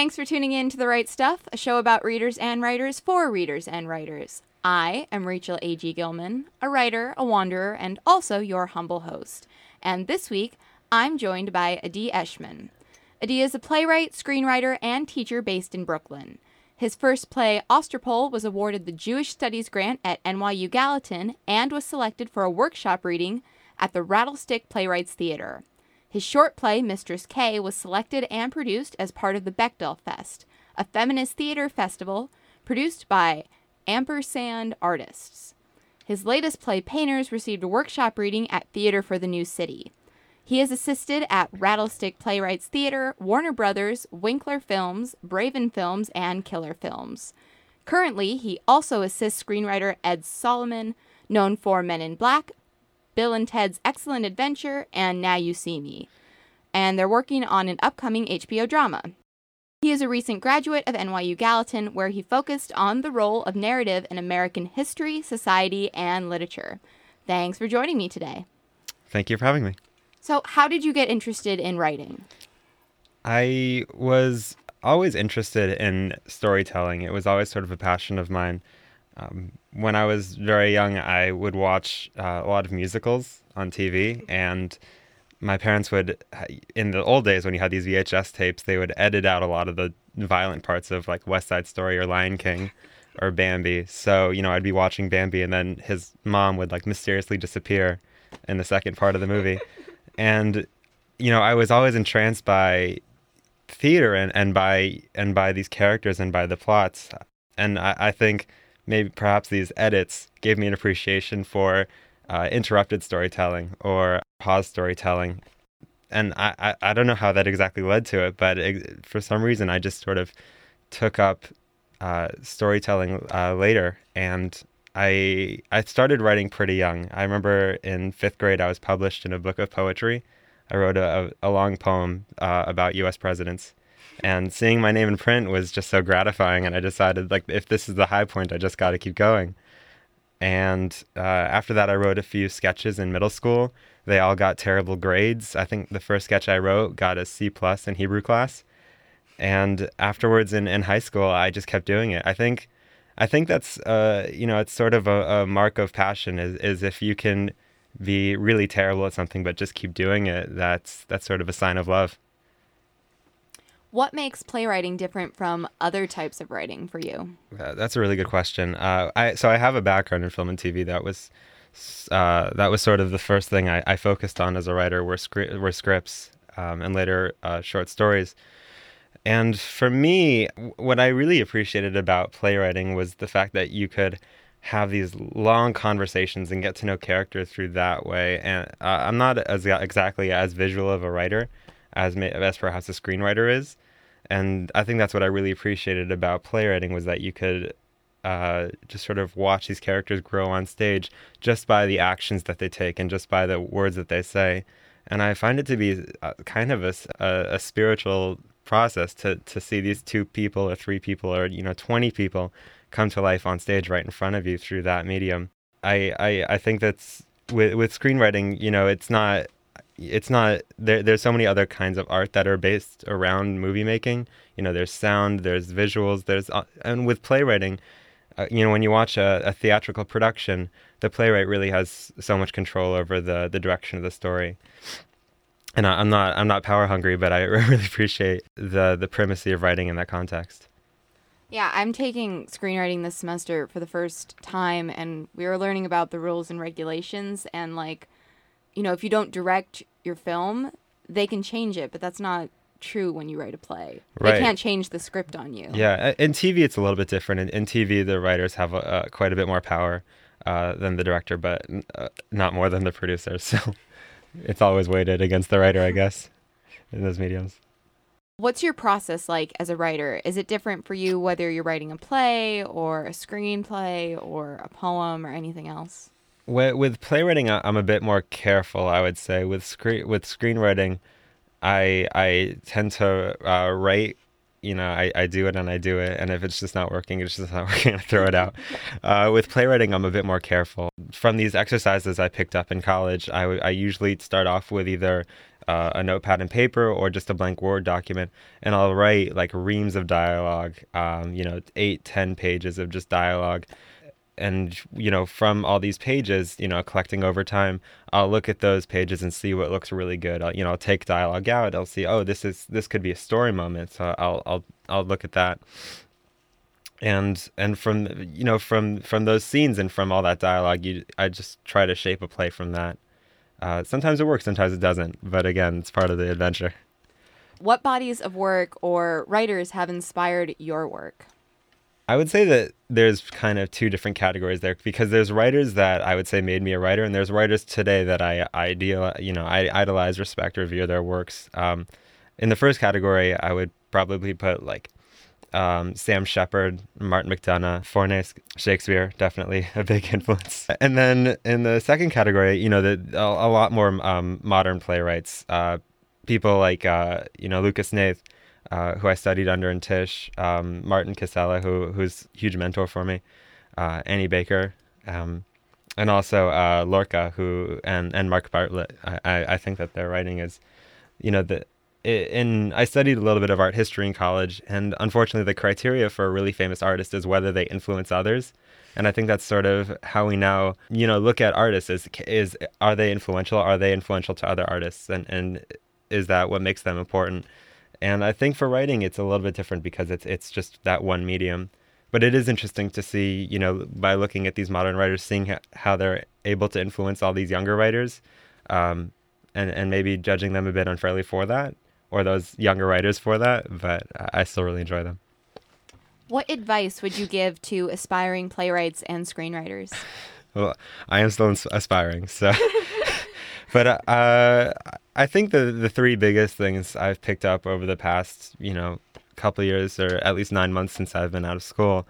Thanks for tuning in to The Right Stuff, a show about readers and writers for readers and writers. I am Rachel A.G. Gilman, a writer, a wanderer, and also your humble host. And this week, I'm joined by Adi Eshman. Adi is a playwright, screenwriter, and teacher based in Brooklyn. His first play, Osterpol, was awarded the Jewish Studies grant at NYU Gallatin and was selected for a workshop reading at the Rattlestick Playwrights Theater. His short play, Mistress K, was selected and produced as part of the Bechdel Fest, a feminist theater festival produced by Ampersand Artists. His latest play, Painters, received a workshop reading at Theater for the New City. He has assisted at Rattlestick Playwrights Theater, Warner Brothers, Winkler Films, Braven Films, and Killer Films. Currently, he also assists screenwriter Ed Solomon, known for Men in Black, Bill and Ted's Excellent Adventure, and Now You See Me. And they're working on an upcoming HBO drama. He is a recent graduate of NYU Gallatin, where he focused on the role of narrative in American history, society, and literature. Thanks for joining me today. Thank you for having me. So, how did you get interested in writing? I was always interested in storytelling. It was always sort of a passion of mine. Um, when I was very young, I would watch uh, a lot of musicals on TV, and my parents would, in the old days when you had these VHS tapes, they would edit out a lot of the violent parts of like West Side Story or Lion King or Bambi. So, you know, I'd be watching Bambi, and then his mom would like mysteriously disappear in the second part of the movie. and, you know, I was always entranced by theater and, and by and by these characters and by the plots. And I, I think maybe perhaps these edits gave me an appreciation for uh, interrupted storytelling or pause storytelling. And I, I, I, don't know how that exactly led to it, but it, for some reason I just sort of took up uh, storytelling uh, later. And I, I started writing pretty young. I remember in fifth grade I was published in a book of poetry. I wrote a, a long poem uh, about U.S. presidents and seeing my name in print was just so gratifying and i decided like if this is the high point i just got to keep going. And uh, after that i wrote a few sketches in middle school. They all got terrible grades. I think the first sketch i wrote got a c plus in hebrew class. And afterwards in, in high school i just kept doing it. I think i think that's uh, you know it's sort of a, a mark of passion is, is if you can be really terrible at something but just keep doing it that's that's sort of a sign of love what makes playwriting different from other types of writing for you? Uh, that's a really good question. Uh, I so I have a background in film and TV. That was uh, that was sort of the first thing I, I focused on as a writer were scri- were scripts um, and later uh, short stories. And for me, what I really appreciated about playwriting was the fact that you could have these long conversations and get to know characters through that way. And uh, I'm not as exactly as visual of a writer, as as perhaps a screenwriter is. And I think that's what I really appreciated about playwriting was that you could uh, just sort of watch these characters grow on stage just by the actions that they take and just by the words that they say. And I find it to be kind of a, a, a spiritual process to, to see these two people or three people or you know 20 people come to life on stage right in front of you through that medium. I, I, I think that's with with screenwriting, you know, it's not it's not there there's so many other kinds of art that are based around movie making you know there's sound there's visuals there's uh, and with playwriting uh, you know when you watch a, a, theatrical production the playwright really has so much control over the the direction of the story and I, am not i'm not power hungry but i really appreciate the the primacy of writing in that context yeah, I'm taking screenwriting this semester for the first time, and we were learning about the rules and regulations. And, like, you know, if you don't direct your film, they can change it, but that's not true when you write a play. Right. They can't change the script on you. Yeah, in TV it's a little bit different. In, in TV, the writers have uh, quite a bit more power uh, than the director, but uh, not more than the producer. So it's always weighted against the writer, I guess, in those mediums. What's your process like as a writer? Is it different for you whether you're writing a play or a screenplay or a poem or anything else? With, with playwriting, I'm a bit more careful. I would say with screen with screenwriting, I I tend to uh, write. You know, I, I do it and I do it, and if it's just not working, it's just not working. I throw it out. Uh, with playwriting, I'm a bit more careful. From these exercises I picked up in college, I, I usually start off with either uh, a notepad and paper or just a blank Word document, and I'll write like reams of dialogue, um, you know, eight, ten pages of just dialogue. And, you know, from all these pages, you know, collecting over time, I'll look at those pages and see what looks really good. I'll, you know, I'll take dialogue out. I'll see, oh, this is, this could be a story moment. So I'll, I'll, I'll look at that and and from you know from from those scenes and from all that dialogue you i just try to shape a play from that uh, sometimes it works sometimes it doesn't but again it's part of the adventure what bodies of work or writers have inspired your work i would say that there's kind of two different categories there because there's writers that i would say made me a writer and there's writers today that i ideal you know i idolize respect revere their works um, in the first category i would probably put like um, Sam Shepard, Martin McDonagh, Fornes, Shakespeare, definitely a big influence. And then in the second category, you know, the, a, a lot more um, modern playwrights, uh, people like, uh, you know, Lucas Hnath, uh, who I studied under in Tisch, um, Martin Casella, who who's a huge mentor for me, uh, Annie Baker, um, and also uh, Lorca, who and and Mark Bartlett. I, I think that their writing is, you know, the in I studied a little bit of art history in college, and unfortunately, the criteria for a really famous artist is whether they influence others. And I think that's sort of how we now, you know, look at artists is is are they influential? Are they influential to other artists? And and is that what makes them important? And I think for writing, it's a little bit different because it's it's just that one medium. But it is interesting to see, you know, by looking at these modern writers, seeing how they're able to influence all these younger writers, um, and and maybe judging them a bit unfairly for that or those younger writers for that, but I still really enjoy them. What advice would you give to aspiring playwrights and screenwriters? Well, I am still aspiring, so. but uh, I think the the three biggest things I've picked up over the past, you know, couple years or at least nine months since I've been out of school,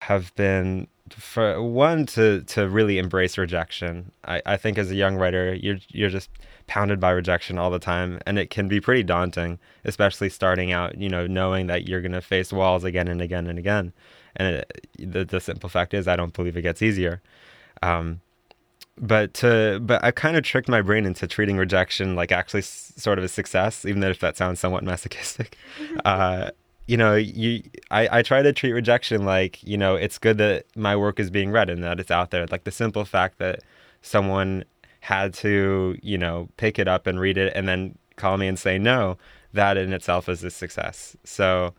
have been for one to to really embrace rejection. I, I think as a young writer, you're you're just pounded by rejection all the time and it can be pretty daunting especially starting out you know knowing that you're to face walls again and again and again and it, the, the simple fact is i don't believe it gets easier um, but to but i kind of tricked my brain into treating rejection like actually s- sort of a success even though if that sounds somewhat masochistic uh, you know you I, I try to treat rejection like you know it's good that my work is being read and that it's out there like the simple fact that someone had to, you know, pick it up and read it and then call me and say no, that in itself is a success. So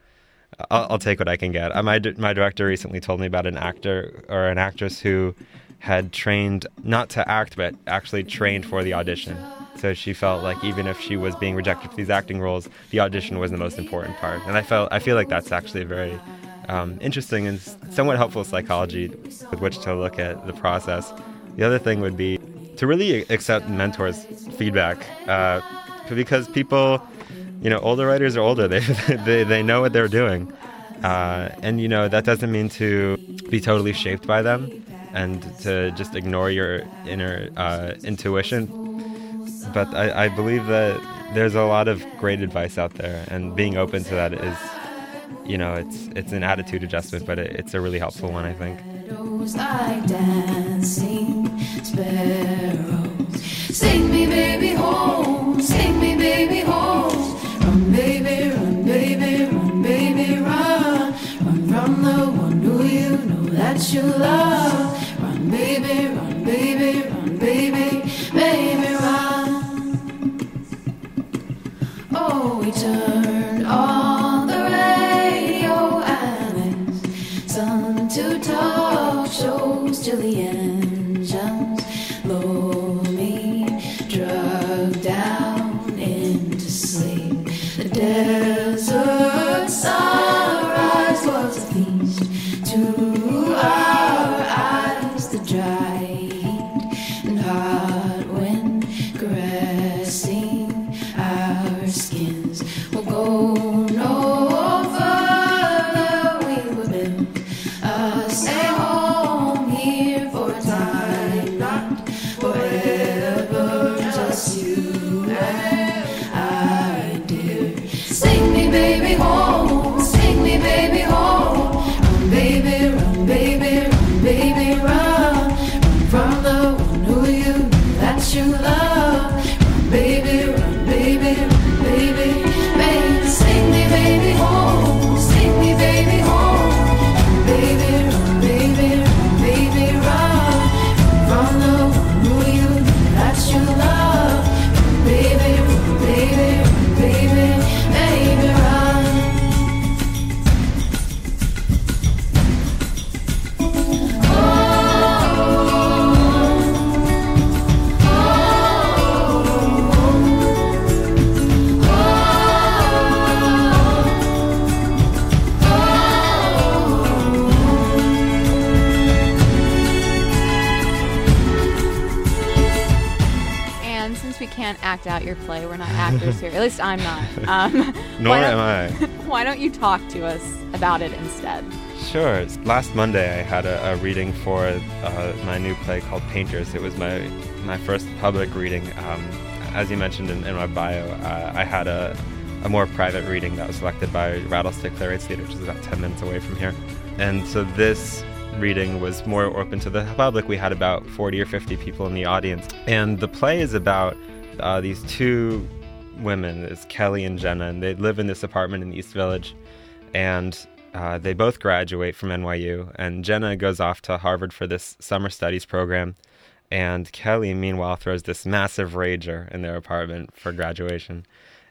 I'll, I'll take what I can get. Uh, my, my director recently told me about an actor or an actress who had trained not to act, but actually trained for the audition. So she felt like even if she was being rejected for these acting roles, the audition was the most important part. And I felt I feel like that's actually a very um, interesting and somewhat helpful psychology with which to look at the process. The other thing would be to really accept mentors' feedback, uh, because people, you know, older writers are older. They they, they know what they're doing, uh, and you know that doesn't mean to be totally shaped by them and to just ignore your inner uh, intuition. But I, I believe that there's a lot of great advice out there, and being open to that is, you know, it's it's an attitude adjustment, but it, it's a really helpful one, I think sparrows. Sing me, baby, home. Sing me, baby, home. Run, baby, run, baby, run, baby, run. Run from the one who you know that you love. Baby, run, baby, run, baby, act out your play. We're not actors here. At least I'm not. Um, Nor why am I. Why don't you talk to us about it instead? Sure. Last Monday, I had a, a reading for uh, my new play called Painters. It was my my first public reading. Um, as you mentioned in, in my bio, uh, I had a, a more private reading that was selected by Rattlestick Playwrights Theater, which is about 10 minutes away from here. And so this reading was more open to the public. We had about 40 or 50 people in the audience. And the play is about uh, these two women, it's Kelly and Jenna, and they live in this apartment in the East Village. And uh, they both graduate from NYU, and Jenna goes off to Harvard for this summer studies program. And Kelly, meanwhile, throws this massive rager in their apartment for graduation.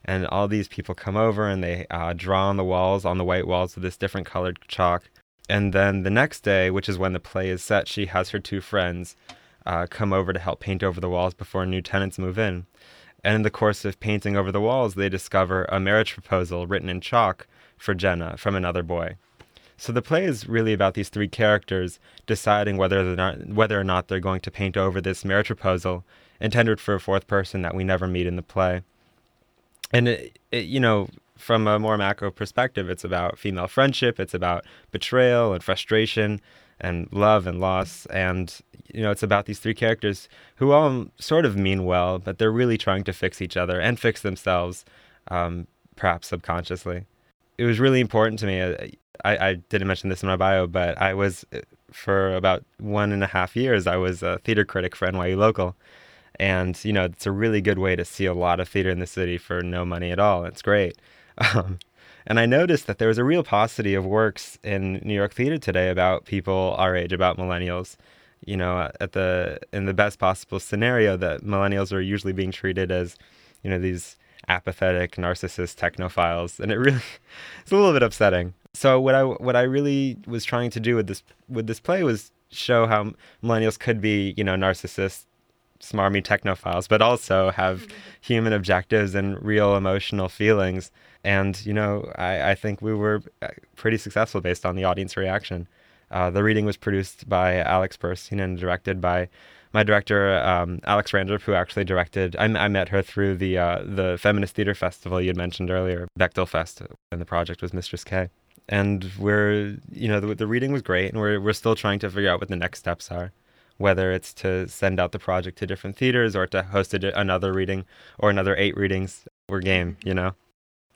And all these people come over and they uh, draw on the walls, on the white walls, with this different colored chalk. And then the next day, which is when the play is set, she has her two friends uh, come over to help paint over the walls before new tenants move in. And in the course of painting over the walls, they discover a marriage proposal written in chalk for Jenna from another boy. So the play is really about these three characters deciding whether they're not, whether or not they're going to paint over this marriage proposal intended for a fourth person that we never meet in the play. And it, it, you know, from a more macro perspective, it's about female friendship, it's about betrayal and frustration and love and loss and you know, it's about these three characters who all sort of mean well, but they're really trying to fix each other and fix themselves, um, perhaps subconsciously. It was really important to me. uh, I, I didn't mention this in my bio, but I was, uh, for about one and a half years, I was a theater critic for NYU Local. And, you know, it's a really good way to see a lot of theater in the city for no money at all. It's great. Um, and I noticed that there was a real paucity of works in New York theater today about people our age, about millennials. You know, at the in the best possible scenario, that millennials are usually being treated as, you know, these apathetic, narcissist technophiles, and it really it's a little bit upsetting. So what I what I really was trying to do with this with this play was show how millennials could be, you know, narcissists, smarmy technophiles, but also have human objectives and real emotional feelings. And you know, I, I think we were uh, pretty successful based on the audience reaction. Uh, the reading was produced by Alex Burstein and directed by my director um, Alex Randrup, who actually directed. I, I met her through the uh, the Feminist Theater Festival you had mentioned earlier, Bechdel Fest, and the project was Mistress K. And we're, you know, the, the reading was great, and we're we're still trying to figure out what the next steps are, whether it's to send out the project to different theaters or to host a, another reading or another eight readings. We're game, you know.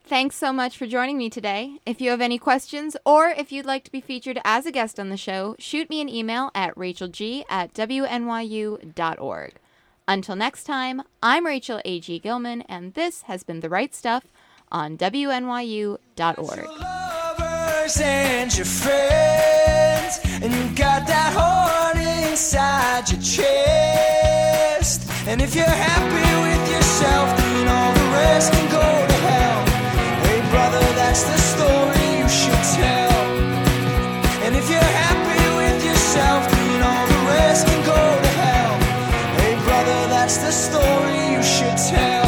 Thanks so much for joining me today. If you have any questions or if you'd like to be featured as a guest on the show, shoot me an email at rachelg at wnyu.org. Until next time, I'm Rachel A.G. Gilman, and this has been The Right Stuff on wnyu.org. inside your chest. And if you're happy with yourself, then all the rest can go to hell. Hey, brother, that's the story you should tell. And if you're happy with yourself, then all the rest can go to hell. Hey, brother, that's the story you should tell.